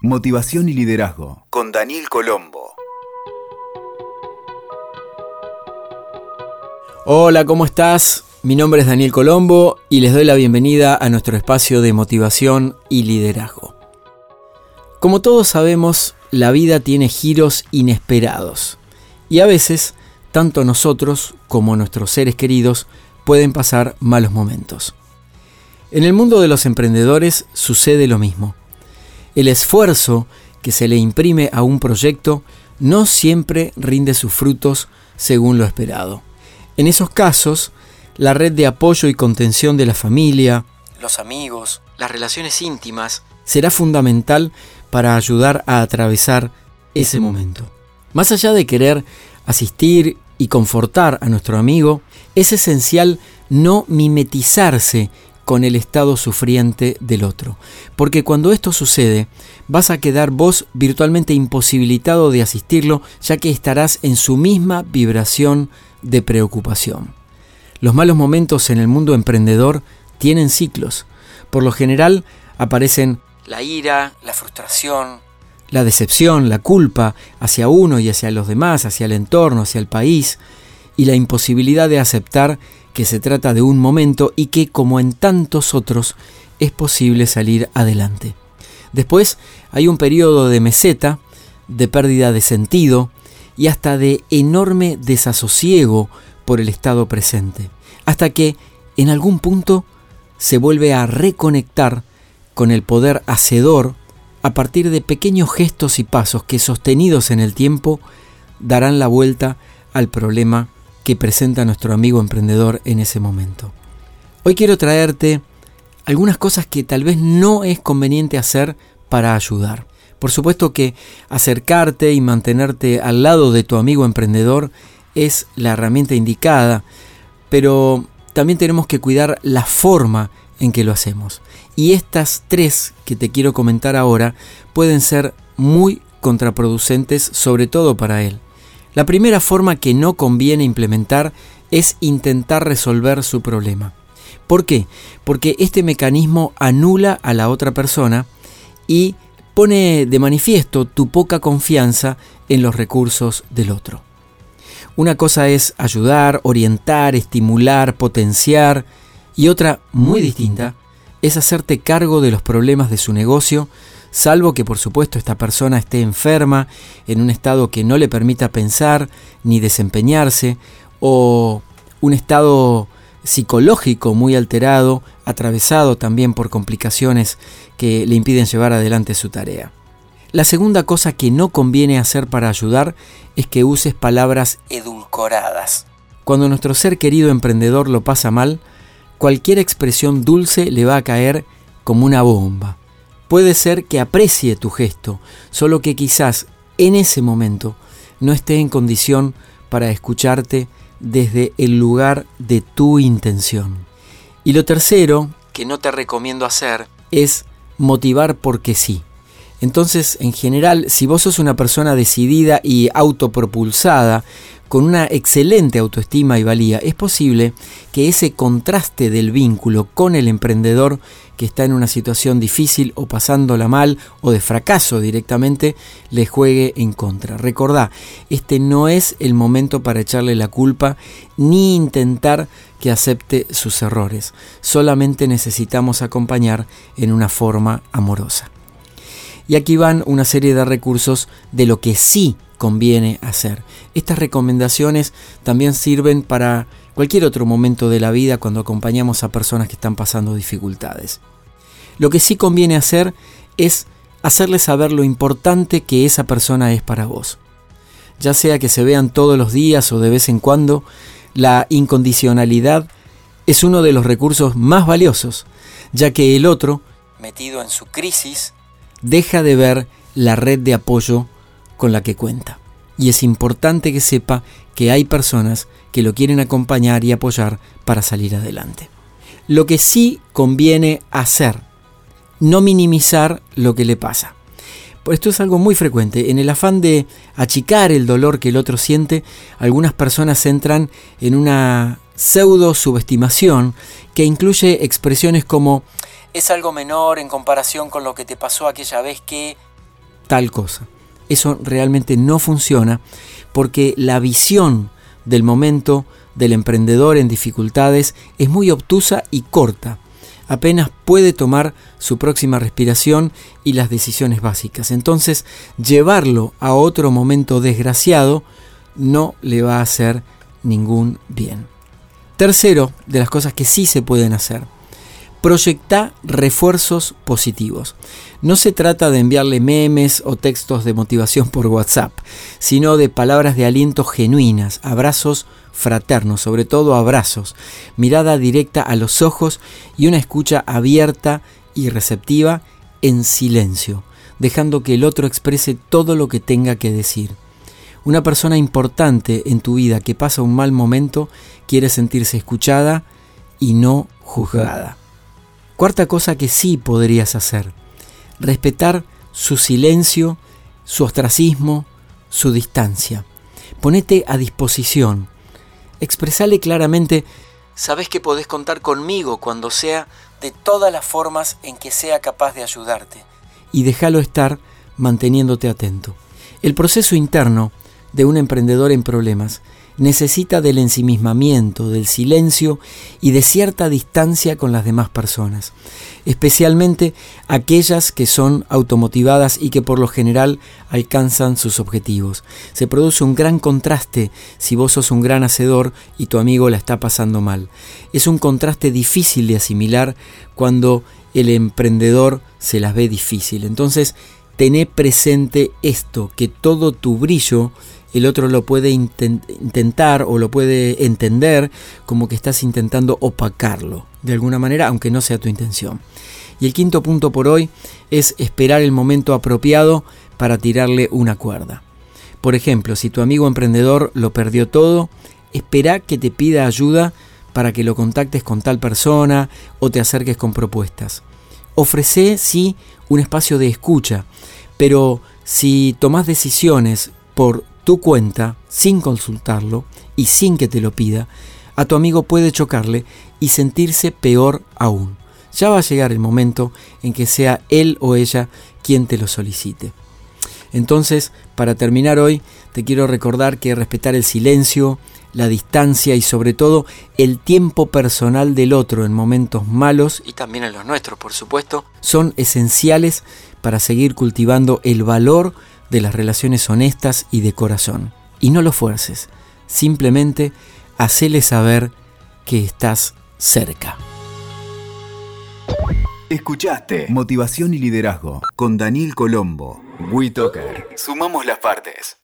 Motivación y liderazgo con Daniel Colombo. Hola, ¿cómo estás? Mi nombre es Daniel Colombo y les doy la bienvenida a nuestro espacio de motivación y liderazgo. Como todos sabemos, la vida tiene giros inesperados y a veces, tanto nosotros como nuestros seres queridos pueden pasar malos momentos. En el mundo de los emprendedores sucede lo mismo. El esfuerzo que se le imprime a un proyecto no siempre rinde sus frutos según lo esperado. En esos casos, la red de apoyo y contención de la familia, los amigos, las relaciones íntimas, será fundamental para ayudar a atravesar ese momento. Más allá de querer asistir y confortar a nuestro amigo, es esencial no mimetizarse con el estado sufriente del otro. Porque cuando esto sucede, vas a quedar vos virtualmente imposibilitado de asistirlo, ya que estarás en su misma vibración de preocupación. Los malos momentos en el mundo emprendedor tienen ciclos. Por lo general aparecen la ira, la frustración, la decepción, la culpa hacia uno y hacia los demás, hacia el entorno, hacia el país, y la imposibilidad de aceptar que se trata de un momento y que, como en tantos otros, es posible salir adelante. Después hay un periodo de meseta, de pérdida de sentido y hasta de enorme desasosiego por el estado presente, hasta que en algún punto se vuelve a reconectar con el poder hacedor a partir de pequeños gestos y pasos que sostenidos en el tiempo darán la vuelta al problema que presenta nuestro amigo emprendedor en ese momento. Hoy quiero traerte algunas cosas que tal vez no es conveniente hacer para ayudar. Por supuesto que acercarte y mantenerte al lado de tu amigo emprendedor es la herramienta indicada, pero también tenemos que cuidar la forma en que lo hacemos. Y estas tres que te quiero comentar ahora pueden ser muy contraproducentes, sobre todo para él. La primera forma que no conviene implementar es intentar resolver su problema. ¿Por qué? Porque este mecanismo anula a la otra persona y pone de manifiesto tu poca confianza en los recursos del otro. Una cosa es ayudar, orientar, estimular, potenciar y otra muy distinta es hacerte cargo de los problemas de su negocio salvo que por supuesto esta persona esté enferma, en un estado que no le permita pensar ni desempeñarse, o un estado psicológico muy alterado, atravesado también por complicaciones que le impiden llevar adelante su tarea. La segunda cosa que no conviene hacer para ayudar es que uses palabras edulcoradas. Cuando nuestro ser querido emprendedor lo pasa mal, cualquier expresión dulce le va a caer como una bomba. Puede ser que aprecie tu gesto, solo que quizás en ese momento no esté en condición para escucharte desde el lugar de tu intención. Y lo tercero, que no te recomiendo hacer, es motivar porque sí. Entonces, en general, si vos sos una persona decidida y autopropulsada, con una excelente autoestima y valía, es posible que ese contraste del vínculo con el emprendedor que está en una situación difícil o pasándola mal o de fracaso directamente le juegue en contra. Recordá, este no es el momento para echarle la culpa ni intentar que acepte sus errores. Solamente necesitamos acompañar en una forma amorosa. Y aquí van una serie de recursos de lo que sí conviene hacer. Estas recomendaciones también sirven para cualquier otro momento de la vida cuando acompañamos a personas que están pasando dificultades. Lo que sí conviene hacer es hacerles saber lo importante que esa persona es para vos. Ya sea que se vean todos los días o de vez en cuando, la incondicionalidad es uno de los recursos más valiosos, ya que el otro, metido en su crisis, deja de ver la red de apoyo con la que cuenta. Y es importante que sepa que hay personas que lo quieren acompañar y apoyar para salir adelante. Lo que sí conviene hacer, no minimizar lo que le pasa. Esto es algo muy frecuente. En el afán de achicar el dolor que el otro siente, algunas personas entran en una pseudo subestimación que incluye expresiones como es algo menor en comparación con lo que te pasó aquella vez que tal cosa. Eso realmente no funciona porque la visión del momento del emprendedor en dificultades es muy obtusa y corta. Apenas puede tomar su próxima respiración y las decisiones básicas. Entonces, llevarlo a otro momento desgraciado no le va a hacer ningún bien. Tercero, de las cosas que sí se pueden hacer, proyecta refuerzos positivos. No se trata de enviarle memes o textos de motivación por WhatsApp, sino de palabras de aliento genuinas, abrazos fraternos, sobre todo abrazos, mirada directa a los ojos y una escucha abierta y receptiva en silencio, dejando que el otro exprese todo lo que tenga que decir. Una persona importante en tu vida que pasa un mal momento quiere sentirse escuchada y no juzgada. Cuarta cosa que sí podrías hacer, respetar su silencio, su ostracismo, su distancia. Ponete a disposición. Expresale claramente, sabes que podés contar conmigo cuando sea de todas las formas en que sea capaz de ayudarte. Y déjalo estar manteniéndote atento. El proceso interno de un emprendedor en problemas necesita del ensimismamiento, del silencio y de cierta distancia con las demás personas, especialmente aquellas que son automotivadas y que por lo general alcanzan sus objetivos. Se produce un gran contraste si vos sos un gran hacedor y tu amigo la está pasando mal. Es un contraste difícil de asimilar cuando el emprendedor se las ve difícil. Entonces, tené presente esto, que todo tu brillo el otro lo puede intentar o lo puede entender como que estás intentando opacarlo de alguna manera, aunque no sea tu intención. Y el quinto punto por hoy es esperar el momento apropiado para tirarle una cuerda. Por ejemplo, si tu amigo emprendedor lo perdió todo, espera que te pida ayuda para que lo contactes con tal persona o te acerques con propuestas. Ofrece, sí, un espacio de escucha, pero si tomas decisiones por tu cuenta, sin consultarlo y sin que te lo pida, a tu amigo puede chocarle y sentirse peor aún. Ya va a llegar el momento en que sea él o ella quien te lo solicite. Entonces, para terminar hoy, te quiero recordar que respetar el silencio, la distancia y sobre todo el tiempo personal del otro en momentos malos y también en los nuestros, por supuesto, son esenciales para seguir cultivando el valor de las relaciones honestas y de corazón. Y no lo fuerces, simplemente hacele saber que estás cerca. Escuchaste Motivación y Liderazgo con Daniel Colombo. WeToker. Sumamos las partes.